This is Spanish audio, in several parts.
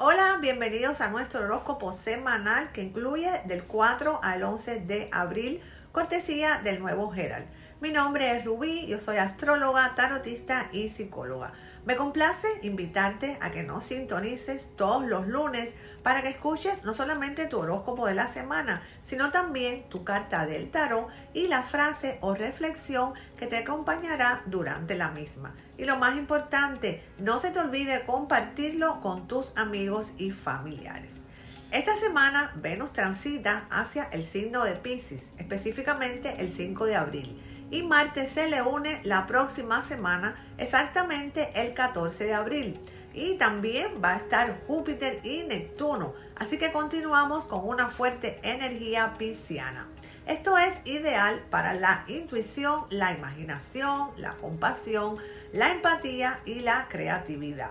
Hola, bienvenidos a nuestro horóscopo semanal que incluye del 4 al 11 de abril, cortesía del nuevo Herald. Mi nombre es Rubí, yo soy astróloga, tarotista y psicóloga. Me complace invitarte a que nos sintonices todos los lunes para que escuches no solamente tu horóscopo de la semana, sino también tu carta del tarot y la frase o reflexión que te acompañará durante la misma. Y lo más importante, no se te olvide compartirlo con tus amigos y familiares. Esta semana Venus transita hacia el signo de Pisces, específicamente el 5 de abril y Marte se le une la próxima semana, exactamente el 14 de abril. Y también va a estar Júpiter y Neptuno, así que continuamos con una fuerte energía pisciana. Esto es ideal para la intuición, la imaginación, la compasión, la empatía y la creatividad.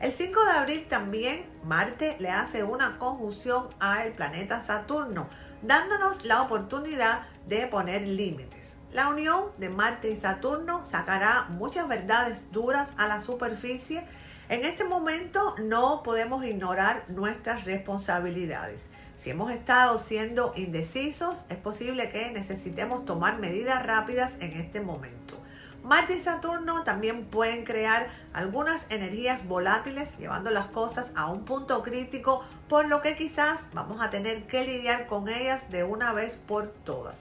El 5 de abril también Marte le hace una conjunción al planeta Saturno, dándonos la oportunidad de poner límites. La unión de Marte y Saturno sacará muchas verdades duras a la superficie. En este momento no podemos ignorar nuestras responsabilidades. Si hemos estado siendo indecisos, es posible que necesitemos tomar medidas rápidas en este momento. Marte y Saturno también pueden crear algunas energías volátiles, llevando las cosas a un punto crítico, por lo que quizás vamos a tener que lidiar con ellas de una vez por todas.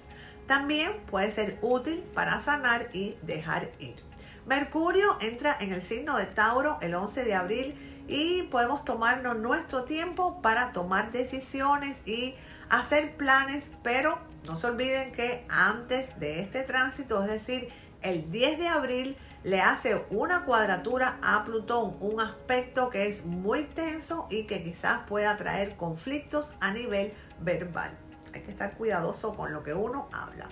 También puede ser útil para sanar y dejar ir. Mercurio entra en el signo de Tauro el 11 de abril y podemos tomarnos nuestro tiempo para tomar decisiones y hacer planes, pero no se olviden que antes de este tránsito, es decir, el 10 de abril, le hace una cuadratura a Plutón, un aspecto que es muy tenso y que quizás pueda traer conflictos a nivel verbal hay que estar cuidadoso con lo que uno habla.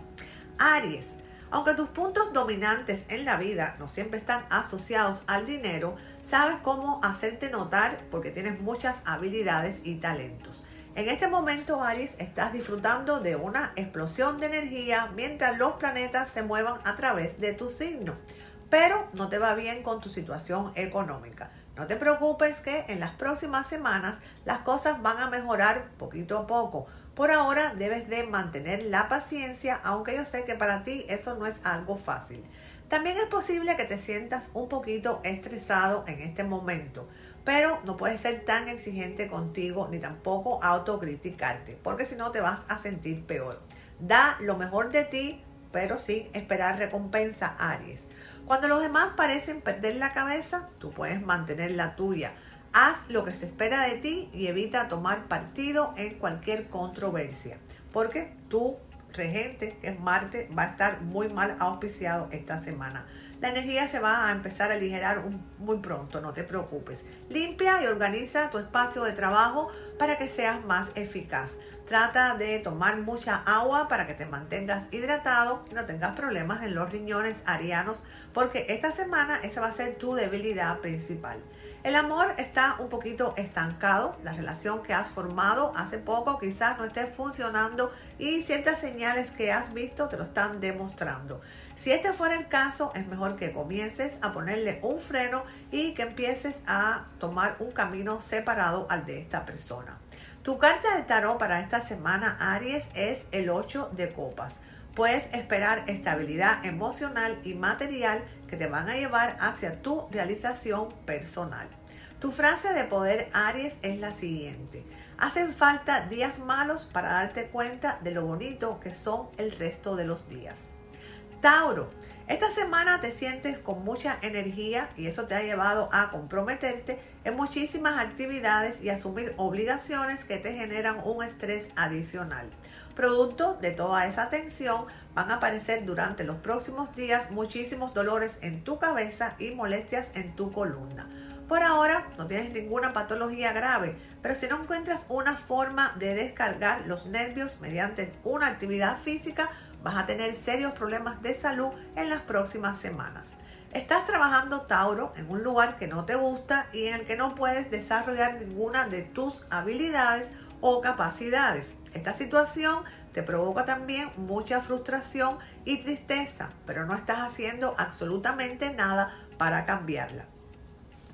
Aries, aunque tus puntos dominantes en la vida no siempre están asociados al dinero, sabes cómo hacerte notar porque tienes muchas habilidades y talentos. En este momento, Aries, estás disfrutando de una explosión de energía mientras los planetas se muevan a través de tu signo. Pero no te va bien con tu situación económica. No te preocupes que en las próximas semanas las cosas van a mejorar poquito a poco. Por ahora debes de mantener la paciencia, aunque yo sé que para ti eso no es algo fácil. También es posible que te sientas un poquito estresado en este momento, pero no puedes ser tan exigente contigo ni tampoco autocriticarte, porque si no te vas a sentir peor. Da lo mejor de ti, pero sin esperar recompensa, Aries. Cuando los demás parecen perder la cabeza, tú puedes mantener la tuya. Haz lo que se espera de ti y evita tomar partido en cualquier controversia, porque tu regente, que es Marte, va a estar muy mal auspiciado esta semana. La energía se va a empezar a aligerar muy pronto, no te preocupes. Limpia y organiza tu espacio de trabajo para que seas más eficaz. Trata de tomar mucha agua para que te mantengas hidratado y no tengas problemas en los riñones arianos, porque esta semana esa va a ser tu debilidad principal. El amor está un poquito estancado, la relación que has formado hace poco quizás no esté funcionando y ciertas señales que has visto te lo están demostrando. Si este fuera el caso, es mejor que comiences a ponerle un freno y que empieces a tomar un camino separado al de esta persona. Tu carta de tarot para esta semana, Aries, es el 8 de copas. Puedes esperar estabilidad emocional y material que te van a llevar hacia tu realización personal. Tu frase de poder Aries es la siguiente. Hacen falta días malos para darte cuenta de lo bonito que son el resto de los días. Tauro, esta semana te sientes con mucha energía y eso te ha llevado a comprometerte en muchísimas actividades y asumir obligaciones que te generan un estrés adicional. Producto de toda esa tensión, van a aparecer durante los próximos días muchísimos dolores en tu cabeza y molestias en tu columna. Por ahora no tienes ninguna patología grave, pero si no encuentras una forma de descargar los nervios mediante una actividad física, vas a tener serios problemas de salud en las próximas semanas. Estás trabajando Tauro en un lugar que no te gusta y en el que no puedes desarrollar ninguna de tus habilidades o capacidades. Esta situación te provoca también mucha frustración y tristeza, pero no estás haciendo absolutamente nada para cambiarla.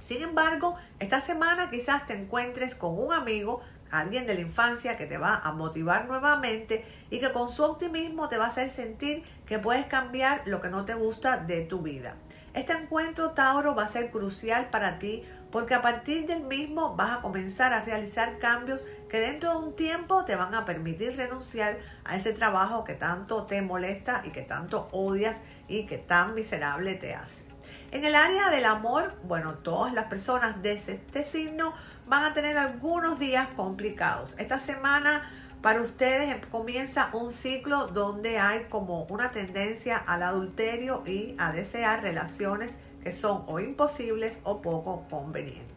Sin embargo, esta semana quizás te encuentres con un amigo, alguien de la infancia que te va a motivar nuevamente y que con su optimismo te va a hacer sentir que puedes cambiar lo que no te gusta de tu vida. Este encuentro Tauro va a ser crucial para ti porque a partir del mismo vas a comenzar a realizar cambios que dentro de un tiempo te van a permitir renunciar a ese trabajo que tanto te molesta y que tanto odias y que tan miserable te hace. En el área del amor, bueno, todas las personas de este signo van a tener algunos días complicados. Esta semana para ustedes comienza un ciclo donde hay como una tendencia al adulterio y a desear relaciones que son o imposibles o poco convenientes.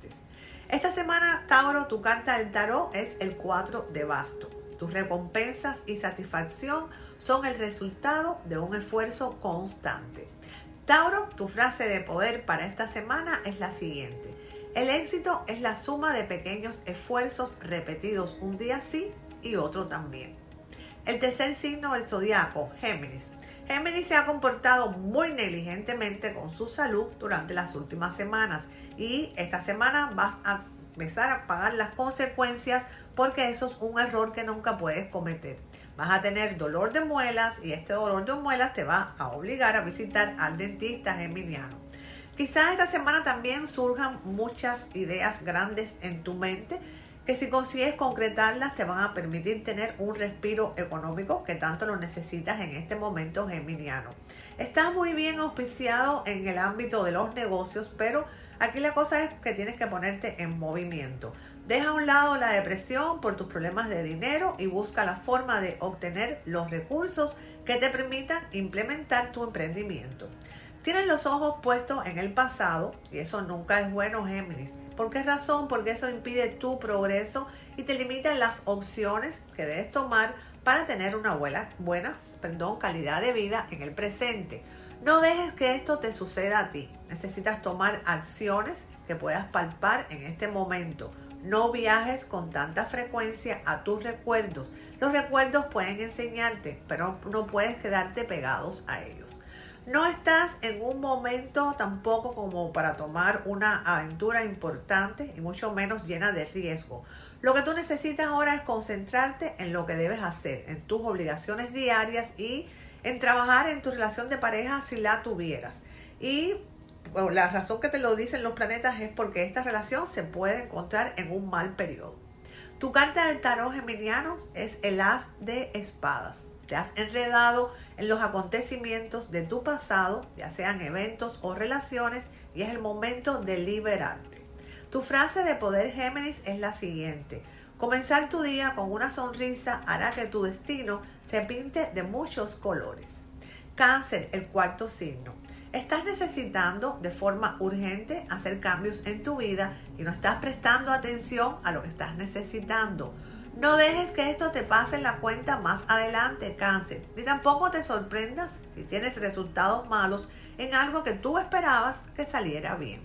Esta semana, Tauro, tu carta del tarot es el 4 de basto. Tus recompensas y satisfacción son el resultado de un esfuerzo constante. Tauro, tu frase de poder para esta semana es la siguiente. El éxito es la suma de pequeños esfuerzos repetidos un día sí y otro también. El tercer signo del zodiaco, Géminis. Géminis se ha comportado muy negligentemente con su salud durante las últimas semanas y esta semana vas a empezar a pagar las consecuencias porque eso es un error que nunca puedes cometer. Vas a tener dolor de muelas y este dolor de muelas te va a obligar a visitar al dentista geminiano. Quizás esta semana también surjan muchas ideas grandes en tu mente que si consigues concretarlas te van a permitir tener un respiro económico que tanto lo necesitas en este momento geminiano. Estás muy bien auspiciado en el ámbito de los negocios, pero aquí la cosa es que tienes que ponerte en movimiento. Deja a un lado la depresión por tus problemas de dinero y busca la forma de obtener los recursos que te permitan implementar tu emprendimiento. Tienes los ojos puestos en el pasado y eso nunca es bueno, Géminis. ¿Por qué razón? Porque eso impide tu progreso y te limita las opciones que debes tomar para tener una buena, buena perdón, calidad de vida en el presente. No dejes que esto te suceda a ti. Necesitas tomar acciones que puedas palpar en este momento. No viajes con tanta frecuencia a tus recuerdos. Los recuerdos pueden enseñarte, pero no puedes quedarte pegados a ellos. No estás en un momento tampoco como para tomar una aventura importante y mucho menos llena de riesgo. Lo que tú necesitas ahora es concentrarte en lo que debes hacer, en tus obligaciones diarias y en trabajar en tu relación de pareja si la tuvieras. Y la razón que te lo dicen los planetas es porque esta relación se puede encontrar en un mal periodo. Tu carta del tarot geminiano es el as de espadas. Te has enredado en los acontecimientos de tu pasado, ya sean eventos o relaciones, y es el momento de liberarte. Tu frase de poder Géminis es la siguiente. Comenzar tu día con una sonrisa hará que tu destino se pinte de muchos colores. Cáncer, el cuarto signo. Estás necesitando de forma urgente hacer cambios en tu vida y no estás prestando atención a lo que estás necesitando. No dejes que esto te pase en la cuenta más adelante, cáncer. Ni tampoco te sorprendas si tienes resultados malos en algo que tú esperabas que saliera bien.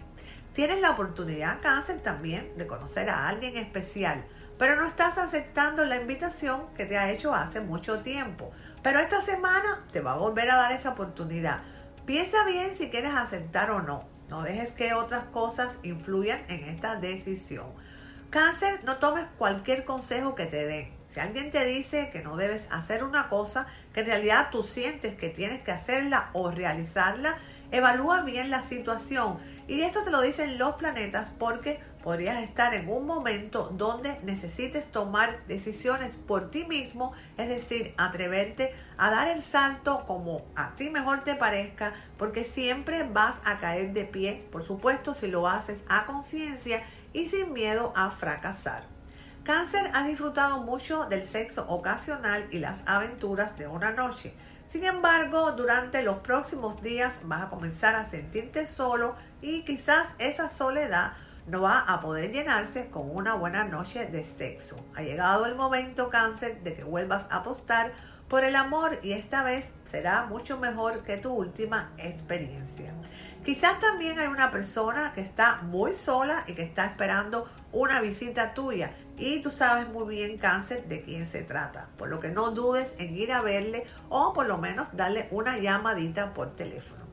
Tienes la oportunidad, cáncer, también de conocer a alguien especial, pero no estás aceptando la invitación que te ha hecho hace mucho tiempo. Pero esta semana te va a volver a dar esa oportunidad. Piensa bien si quieres aceptar o no. No dejes que otras cosas influyan en esta decisión. Cáncer, no tomes cualquier consejo que te den. Si alguien te dice que no debes hacer una cosa, que en realidad tú sientes que tienes que hacerla o realizarla, evalúa bien la situación. Y esto te lo dicen los planetas porque podrías estar en un momento donde necesites tomar decisiones por ti mismo, es decir, atreverte a dar el salto como a ti mejor te parezca, porque siempre vas a caer de pie, por supuesto, si lo haces a conciencia y sin miedo a fracasar. Cáncer ha disfrutado mucho del sexo ocasional y las aventuras de una noche. Sin embargo, durante los próximos días vas a comenzar a sentirte solo y quizás esa soledad no va a poder llenarse con una buena noche de sexo. Ha llegado el momento, cáncer, de que vuelvas a apostar por el amor y esta vez será mucho mejor que tu última experiencia. Quizás también hay una persona que está muy sola y que está esperando una visita tuya y tú sabes muy bien cáncer de quién se trata, por lo que no dudes en ir a verle o por lo menos darle una llamadita por teléfono.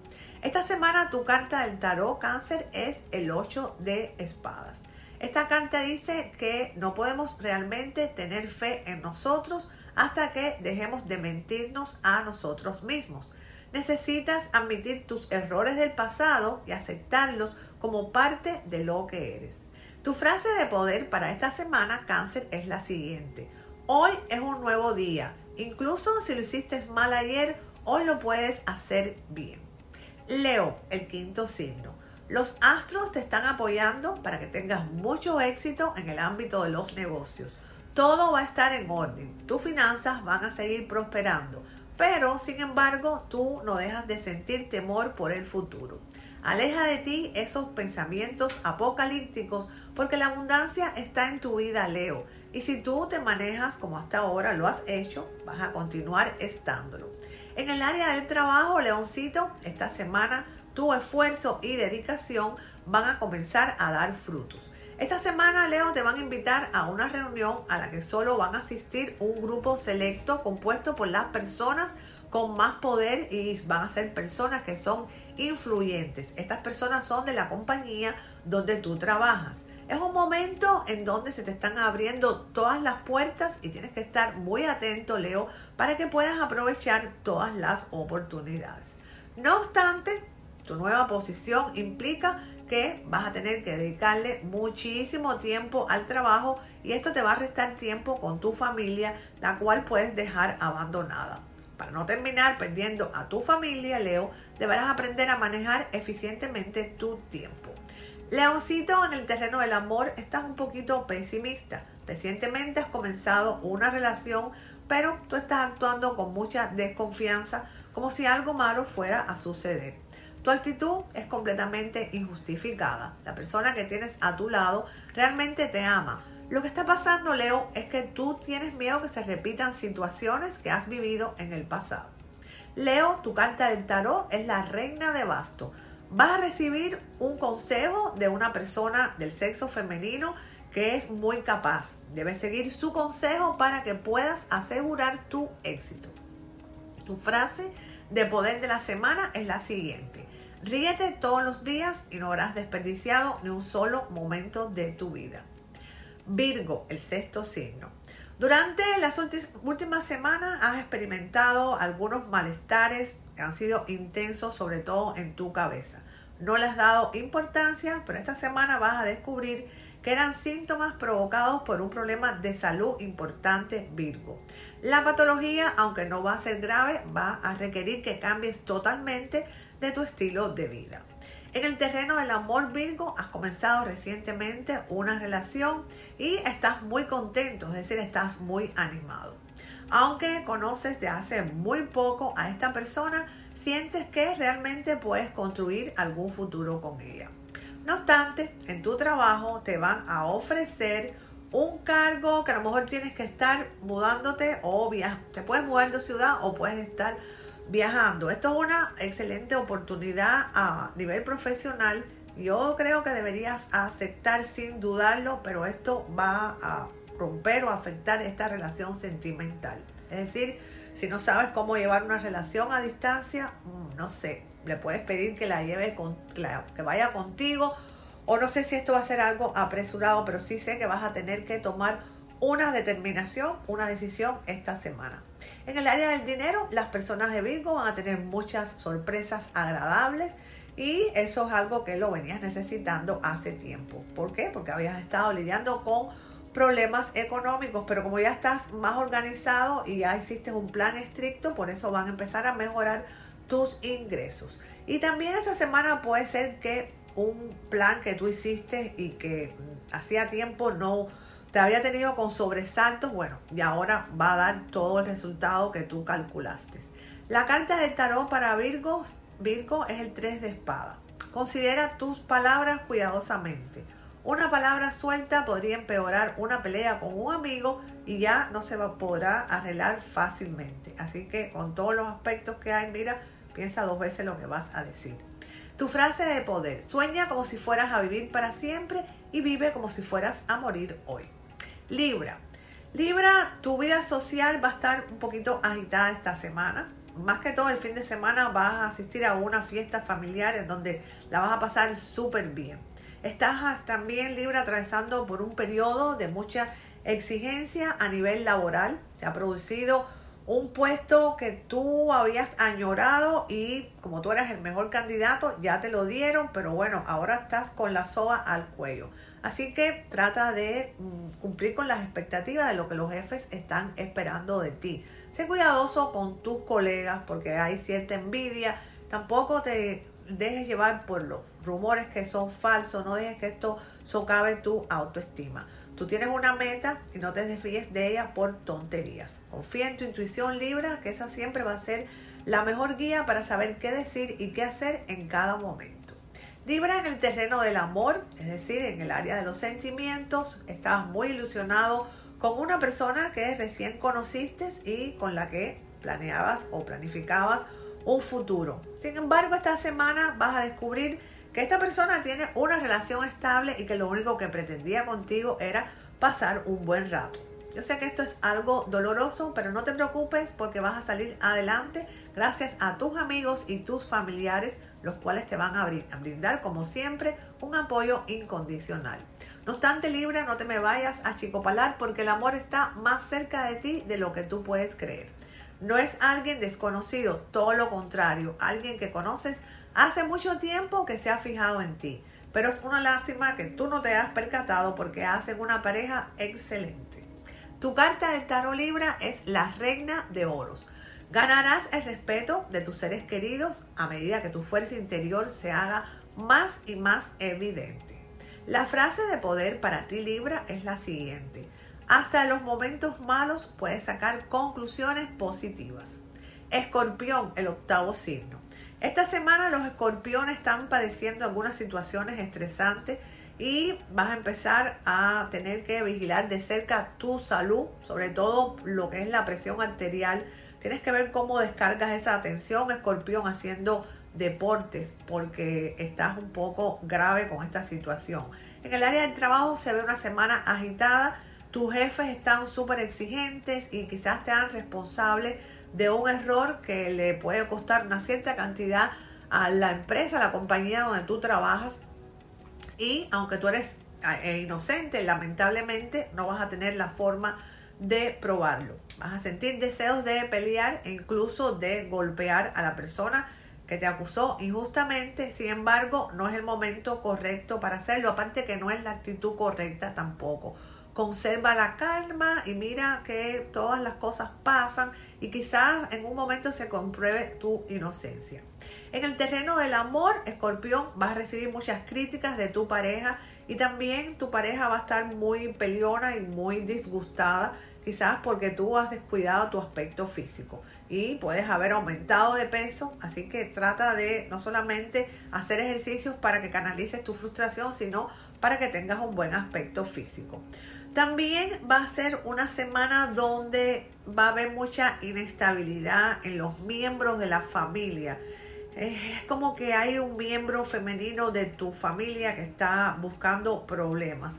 Esta semana tu carta del tarot cáncer es el 8 de espadas. Esta carta dice que no podemos realmente tener fe en nosotros hasta que dejemos de mentirnos a nosotros mismos. Necesitas admitir tus errores del pasado y aceptarlos como parte de lo que eres. Tu frase de poder para esta semana, cáncer, es la siguiente. Hoy es un nuevo día. Incluso si lo hiciste mal ayer, hoy lo puedes hacer bien. Leo, el quinto signo. Los astros te están apoyando para que tengas mucho éxito en el ámbito de los negocios. Todo va a estar en orden. Tus finanzas van a seguir prosperando. Pero, sin embargo, tú no dejas de sentir temor por el futuro. Aleja de ti esos pensamientos apocalípticos porque la abundancia está en tu vida, Leo. Y si tú te manejas como hasta ahora lo has hecho, vas a continuar estándolo. En el área del trabajo, Leoncito, esta semana tu esfuerzo y dedicación van a comenzar a dar frutos. Esta semana, Leo, te van a invitar a una reunión a la que solo van a asistir un grupo selecto compuesto por las personas con más poder y van a ser personas que son influyentes. Estas personas son de la compañía donde tú trabajas. Es un momento en donde se te están abriendo todas las puertas y tienes que estar muy atento, Leo, para que puedas aprovechar todas las oportunidades. No obstante, tu nueva posición implica que vas a tener que dedicarle muchísimo tiempo al trabajo y esto te va a restar tiempo con tu familia, la cual puedes dejar abandonada. Para no terminar perdiendo a tu familia, Leo, deberás aprender a manejar eficientemente tu tiempo. Leoncito, en el terreno del amor estás un poquito pesimista. Recientemente has comenzado una relación, pero tú estás actuando con mucha desconfianza, como si algo malo fuera a suceder. Tu actitud es completamente injustificada. La persona que tienes a tu lado realmente te ama. Lo que está pasando, Leo, es que tú tienes miedo que se repitan situaciones que has vivido en el pasado. Leo, tu carta del tarot es la reina de basto. Vas a recibir un consejo de una persona del sexo femenino que es muy capaz. Debes seguir su consejo para que puedas asegurar tu éxito. Tu frase de poder de la semana es la siguiente. Ríete todos los días y no habrás desperdiciado ni un solo momento de tu vida. Virgo, el sexto signo. Durante las últimas semanas has experimentado algunos malestares que han sido intensos, sobre todo en tu cabeza. No le has dado importancia, pero esta semana vas a descubrir que eran síntomas provocados por un problema de salud importante Virgo. La patología, aunque no va a ser grave, va a requerir que cambies totalmente de tu estilo de vida. En el terreno del amor Virgo has comenzado recientemente una relación y estás muy contento, es decir, estás muy animado. Aunque conoces de hace muy poco a esta persona, sientes que realmente puedes construir algún futuro con ella. No obstante, en tu trabajo te van a ofrecer un cargo que a lo mejor tienes que estar mudándote o viajar. Te puedes mudar de ciudad o puedes estar viajando. Esto es una excelente oportunidad a nivel profesional. Yo creo que deberías aceptar sin dudarlo, pero esto va a romper o afectar esta relación sentimental. Es decir, si no sabes cómo llevar una relación a distancia, mm, no sé, le puedes pedir que la lleve con, que vaya contigo o no sé si esto va a ser algo apresurado, pero sí sé que vas a tener que tomar una determinación, una decisión esta semana. En el área del dinero, las personas de Virgo van a tener muchas sorpresas agradables y eso es algo que lo venías necesitando hace tiempo. ¿Por qué? Porque habías estado lidiando con problemas económicos, pero como ya estás más organizado y ya hiciste un plan estricto, por eso van a empezar a mejorar tus ingresos. Y también esta semana puede ser que un plan que tú hiciste y que hacía tiempo no te había tenido con sobresaltos, bueno, y ahora va a dar todo el resultado que tú calculaste. La carta del tarot para Virgo, es el 3 de espada. Considera tus palabras cuidadosamente. Una palabra suelta podría empeorar una pelea con un amigo y ya no se podrá arreglar fácilmente. Así que con todos los aspectos que hay, mira, piensa dos veces lo que vas a decir. Tu frase de poder. Sueña como si fueras a vivir para siempre y vive como si fueras a morir hoy. Libra. Libra, tu vida social va a estar un poquito agitada esta semana. más que todo el fin de semana vas a asistir a una fiesta familiar en donde la vas a pasar súper bien. Estás también libre atravesando por un periodo de mucha exigencia a nivel laboral. Se ha producido un puesto que tú habías añorado y como tú eras el mejor candidato, ya te lo dieron, pero bueno, ahora estás con la soga al cuello. Así que trata de mm, cumplir con las expectativas de lo que los jefes están esperando de ti. Sé cuidadoso con tus colegas porque hay cierta envidia. Tampoco te dejes llevar por los rumores que son falsos. No dejes que esto socave tu autoestima. Tú tienes una meta y no te desvíes de ella por tonterías. Confía en tu intuición Libra, que esa siempre va a ser la mejor guía para saber qué decir y qué hacer en cada momento. Libra en el terreno del amor, es decir, en el área de los sentimientos, estabas muy ilusionado con una persona que recién conociste y con la que planeabas o planificabas un futuro. Sin embargo, esta semana vas a descubrir que esta persona tiene una relación estable y que lo único que pretendía contigo era pasar un buen rato. Yo sé que esto es algo doloroso, pero no te preocupes porque vas a salir adelante gracias a tus amigos y tus familiares, los cuales te van a brindar, como siempre, un apoyo incondicional. No obstante, Libra, no te me vayas a chicopalar porque el amor está más cerca de ti de lo que tú puedes creer. No es alguien desconocido, todo lo contrario, alguien que conoces hace mucho tiempo que se ha fijado en ti. Pero es una lástima que tú no te hayas percatado porque hacen una pareja excelente. Tu carta del tarot Libra es la reina de oros. Ganarás el respeto de tus seres queridos a medida que tu fuerza interior se haga más y más evidente. La frase de poder para ti Libra es la siguiente. Hasta los momentos malos puedes sacar conclusiones positivas. Escorpión, el octavo signo. Esta semana los escorpiones están padeciendo algunas situaciones estresantes y vas a empezar a tener que vigilar de cerca tu salud, sobre todo lo que es la presión arterial. Tienes que ver cómo descargas esa atención, escorpión, haciendo deportes, porque estás un poco grave con esta situación. En el área del trabajo se ve una semana agitada, tus jefes están súper exigentes y quizás te hagan responsable de un error que le puede costar una cierta cantidad a la empresa, a la compañía donde tú trabajas. Y aunque tú eres eh, inocente, lamentablemente no vas a tener la forma de probarlo. Vas a sentir deseos de pelear e incluso de golpear a la persona que te acusó injustamente. Sin embargo, no es el momento correcto para hacerlo. Aparte que no es la actitud correcta tampoco conserva la calma y mira que todas las cosas pasan y quizás en un momento se compruebe tu inocencia. En el terreno del amor, escorpión, vas a recibir muchas críticas de tu pareja y también tu pareja va a estar muy peleona y muy disgustada, quizás porque tú has descuidado tu aspecto físico y puedes haber aumentado de peso, así que trata de no solamente hacer ejercicios para que canalices tu frustración, sino para que tengas un buen aspecto físico. También va a ser una semana donde va a haber mucha inestabilidad en los miembros de la familia. Es como que hay un miembro femenino de tu familia que está buscando problemas.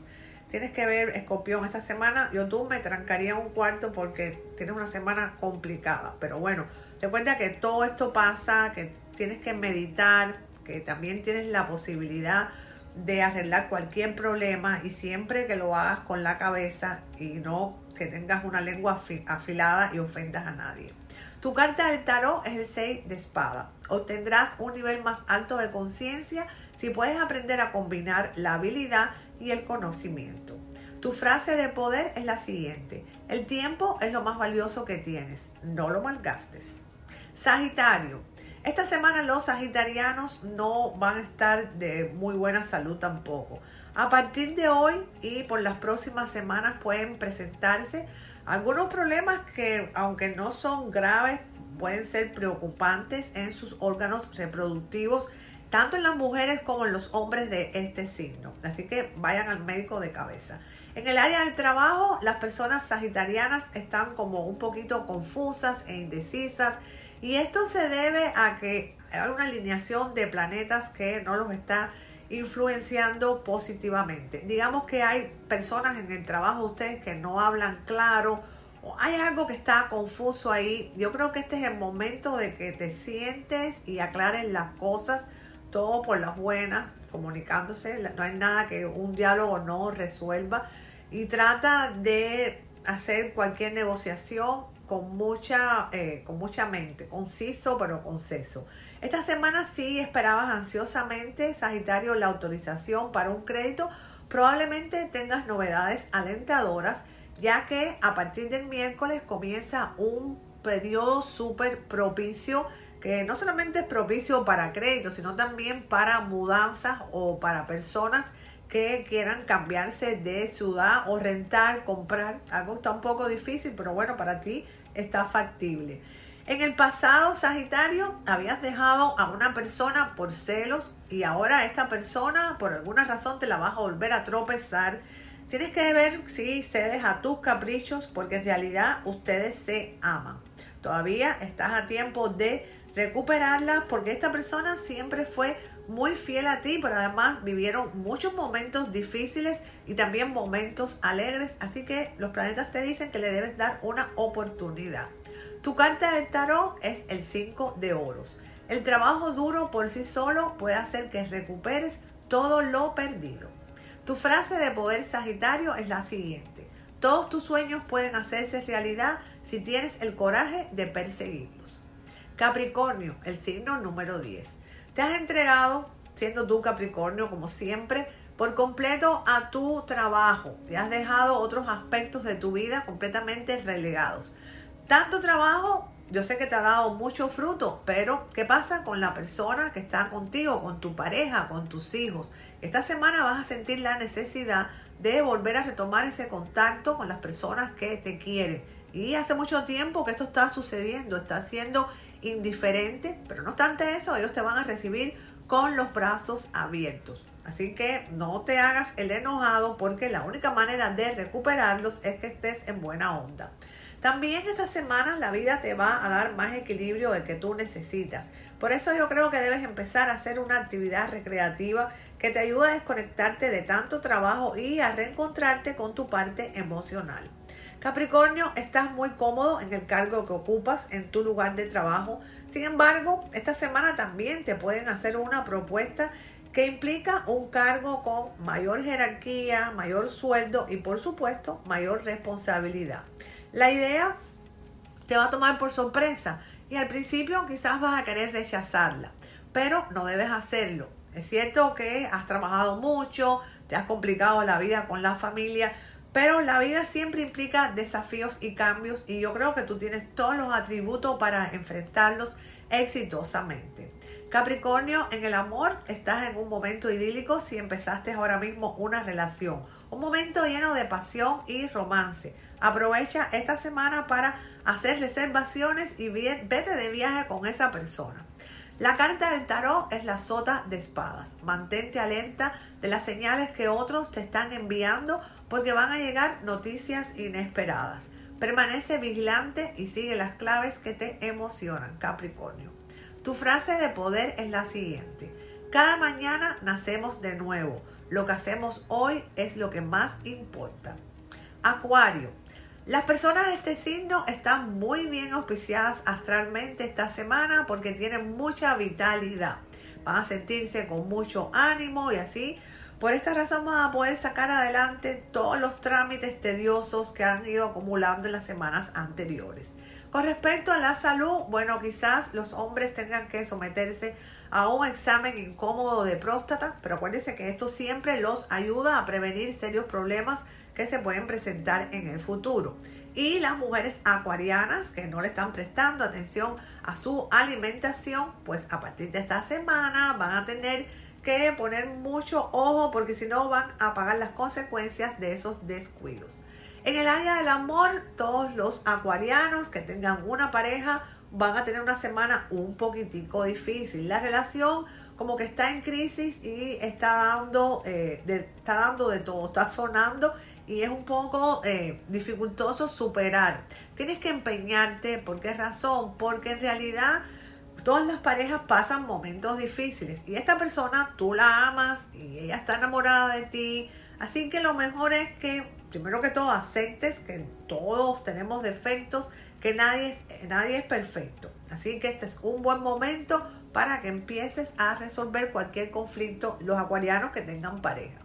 Tienes que ver, escorpión, esta semana yo tú me trancaría un cuarto porque tienes una semana complicada. Pero bueno, recuerda que todo esto pasa, que tienes que meditar, que también tienes la posibilidad de arreglar cualquier problema y siempre que lo hagas con la cabeza y no que tengas una lengua afilada y ofendas a nadie. Tu carta del tarot es el 6 de espada. Obtendrás un nivel más alto de conciencia si puedes aprender a combinar la habilidad y el conocimiento. Tu frase de poder es la siguiente. El tiempo es lo más valioso que tienes. No lo malgastes. Sagitario. Esta semana los sagitarianos no van a estar de muy buena salud tampoco. A partir de hoy y por las próximas semanas pueden presentarse algunos problemas que aunque no son graves, pueden ser preocupantes en sus órganos reproductivos, tanto en las mujeres como en los hombres de este signo. Así que vayan al médico de cabeza. En el área del trabajo, las personas sagitarianas están como un poquito confusas e indecisas y esto se debe a que hay una alineación de planetas que no los está influenciando positivamente. Digamos que hay personas en el trabajo de ustedes que no hablan claro o hay algo que está confuso ahí. Yo creo que este es el momento de que te sientes y aclares las cosas, todo por las buenas, comunicándose. No hay nada que un diálogo no resuelva. Y trata de hacer cualquier negociación con mucha, eh, con mucha mente, conciso pero conceso. Esta semana sí esperabas ansiosamente, Sagitario, la autorización para un crédito. Probablemente tengas novedades alentadoras, ya que a partir del miércoles comienza un periodo súper propicio, que no solamente es propicio para créditos, sino también para mudanzas o para personas que quieran cambiarse de ciudad o rentar, comprar. Algo está un poco difícil, pero bueno, para ti está factible. En el pasado, Sagitario, habías dejado a una persona por celos y ahora esta persona por alguna razón te la vas a volver a tropezar. Tienes que ver si cedes a tus caprichos porque en realidad ustedes se aman. Todavía estás a tiempo de recuperarla porque esta persona siempre fue muy fiel a ti, pero además vivieron muchos momentos difíciles y también momentos alegres, así que los planetas te dicen que le debes dar una oportunidad. Tu carta del tarot es el 5 de oros. El trabajo duro por sí solo puede hacer que recuperes todo lo perdido. Tu frase de poder Sagitario es la siguiente. Todos tus sueños pueden hacerse realidad si tienes el coraje de perseguirlos. Capricornio, el signo número 10. Te has entregado, siendo tú Capricornio, como siempre, por completo a tu trabajo. Te has dejado otros aspectos de tu vida completamente relegados. Tanto trabajo, yo sé que te ha dado mucho fruto, pero ¿qué pasa con la persona que está contigo, con tu pareja, con tus hijos? Esta semana vas a sentir la necesidad de volver a retomar ese contacto con las personas que te quieren. Y hace mucho tiempo que esto está sucediendo, está siendo indiferente, pero no obstante eso, ellos te van a recibir con los brazos abiertos. Así que no te hagas el enojado porque la única manera de recuperarlos es que estés en buena onda. También esta semana la vida te va a dar más equilibrio del que tú necesitas. Por eso yo creo que debes empezar a hacer una actividad recreativa que te ayude a desconectarte de tanto trabajo y a reencontrarte con tu parte emocional. Capricornio, estás muy cómodo en el cargo que ocupas en tu lugar de trabajo. Sin embargo, esta semana también te pueden hacer una propuesta que implica un cargo con mayor jerarquía, mayor sueldo y por supuesto mayor responsabilidad. La idea te va a tomar por sorpresa y al principio quizás vas a querer rechazarla, pero no debes hacerlo. Es cierto que has trabajado mucho, te has complicado la vida con la familia, pero la vida siempre implica desafíos y cambios y yo creo que tú tienes todos los atributos para enfrentarlos exitosamente. Capricornio, en el amor estás en un momento idílico si empezaste ahora mismo una relación. Un momento lleno de pasión y romance. Aprovecha esta semana para hacer reservaciones y vete de viaje con esa persona. La carta del tarot es la sota de espadas. Mantente alerta de las señales que otros te están enviando porque van a llegar noticias inesperadas. Permanece vigilante y sigue las claves que te emocionan, Capricornio. Tu frase de poder es la siguiente. Cada mañana nacemos de nuevo. Lo que hacemos hoy es lo que más importa. Acuario. Las personas de este signo están muy bien auspiciadas astralmente esta semana porque tienen mucha vitalidad. Van a sentirse con mucho ánimo y así por esta razón vamos a poder sacar adelante todos los trámites tediosos que han ido acumulando en las semanas anteriores. Con respecto a la salud, bueno, quizás los hombres tengan que someterse a un examen incómodo de próstata, pero acuérdense que esto siempre los ayuda a prevenir serios problemas que se pueden presentar en el futuro. Y las mujeres acuarianas que no le están prestando atención a su alimentación, pues a partir de esta semana van a tener que poner mucho ojo porque si no van a pagar las consecuencias de esos descuidos. En el área del amor, todos los acuarianos que tengan una pareja van a tener una semana un poquitico difícil. La relación como que está en crisis y está dando, eh, está dando de todo, está sonando y es un poco eh, dificultoso superar. Tienes que empeñarte, ¿por qué razón? Porque en realidad Todas las parejas pasan momentos difíciles y esta persona tú la amas y ella está enamorada de ti. Así que lo mejor es que primero que todo aceptes que todos tenemos defectos, que nadie, nadie es perfecto. Así que este es un buen momento para que empieces a resolver cualquier conflicto los acuarianos que tengan pareja.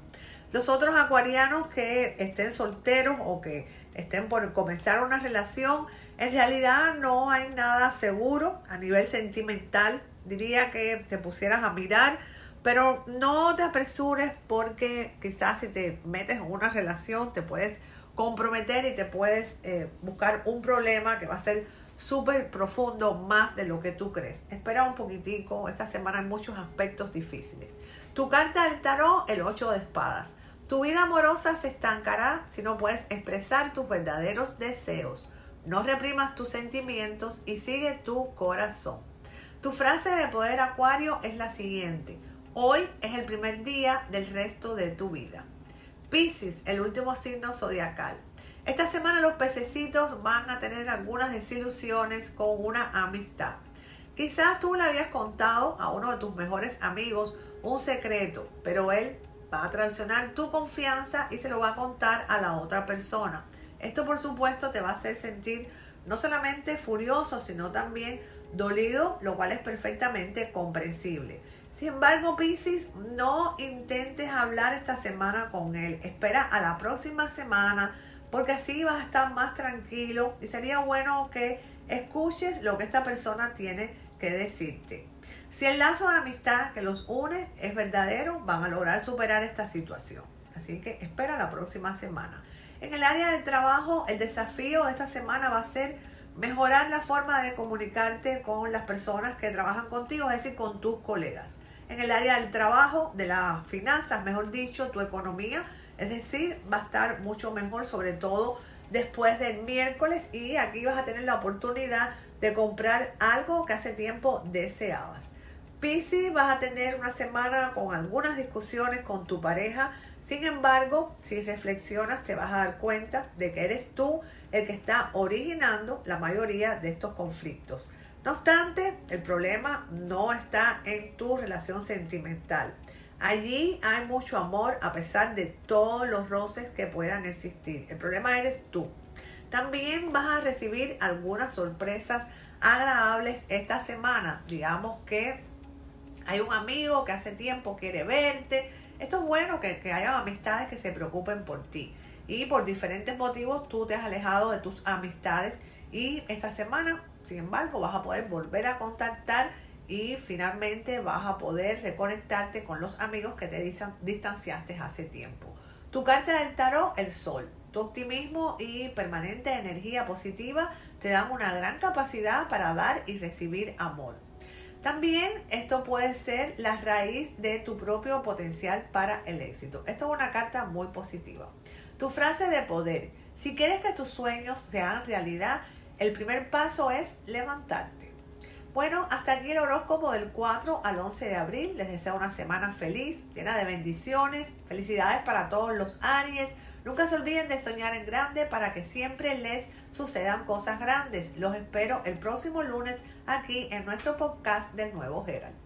Los otros acuarianos que estén solteros o que estén por comenzar una relación, en realidad no hay nada seguro a nivel sentimental. Diría que te pusieras a mirar, pero no te apresures porque quizás si te metes en una relación te puedes comprometer y te puedes eh, buscar un problema que va a ser súper profundo, más de lo que tú crees. Espera un poquitico, esta semana hay muchos aspectos difíciles. Tu carta del tarot, el 8 de espadas. Tu vida amorosa se estancará si no puedes expresar tus verdaderos deseos. No reprimas tus sentimientos y sigue tu corazón. Tu frase de poder acuario es la siguiente. Hoy es el primer día del resto de tu vida. Piscis, el último signo zodiacal. Esta semana los pececitos van a tener algunas desilusiones con una amistad. Quizás tú le habías contado a uno de tus mejores amigos un secreto, pero él va a traicionar tu confianza y se lo va a contar a la otra persona. Esto por supuesto te va a hacer sentir no solamente furioso, sino también dolido, lo cual es perfectamente comprensible. Sin embargo, Piscis, no intentes hablar esta semana con él. Espera a la próxima semana porque así vas a estar más tranquilo y sería bueno que escuches lo que esta persona tiene que decirte. Si el lazo de amistad que los une es verdadero, van a lograr superar esta situación. Así que espera la próxima semana. En el área del trabajo, el desafío de esta semana va a ser mejorar la forma de comunicarte con las personas que trabajan contigo, es decir, con tus colegas. En el área del trabajo, de las finanzas, mejor dicho, tu economía, es decir, va a estar mucho mejor, sobre todo después del miércoles y aquí vas a tener la oportunidad de comprar algo que hace tiempo deseabas. Piscis, vas a tener una semana con algunas discusiones con tu pareja. Sin embargo, si reflexionas, te vas a dar cuenta de que eres tú el que está originando la mayoría de estos conflictos. No obstante, el problema no está en tu relación sentimental. Allí hay mucho amor a pesar de todos los roces que puedan existir. El problema eres tú. También vas a recibir algunas sorpresas agradables esta semana. Digamos que hay un amigo que hace tiempo quiere verte. Esto es bueno que, que haya amistades que se preocupen por ti. Y por diferentes motivos tú te has alejado de tus amistades y esta semana, sin embargo, vas a poder volver a contactar y finalmente vas a poder reconectarte con los amigos que te distanciaste hace tiempo. Tu carta del tarot, el sol. Tu optimismo y permanente energía positiva te dan una gran capacidad para dar y recibir amor. También esto puede ser la raíz de tu propio potencial para el éxito. Esto es una carta muy positiva. Tu frase de poder. Si quieres que tus sueños sean realidad, el primer paso es levantarte. Bueno, hasta aquí el horóscopo del 4 al 11 de abril. Les deseo una semana feliz, llena de bendiciones. Felicidades para todos los Aries. Nunca se olviden de soñar en grande para que siempre les sucedan cosas grandes. Los espero el próximo lunes aquí en nuestro podcast del Nuevo Herald.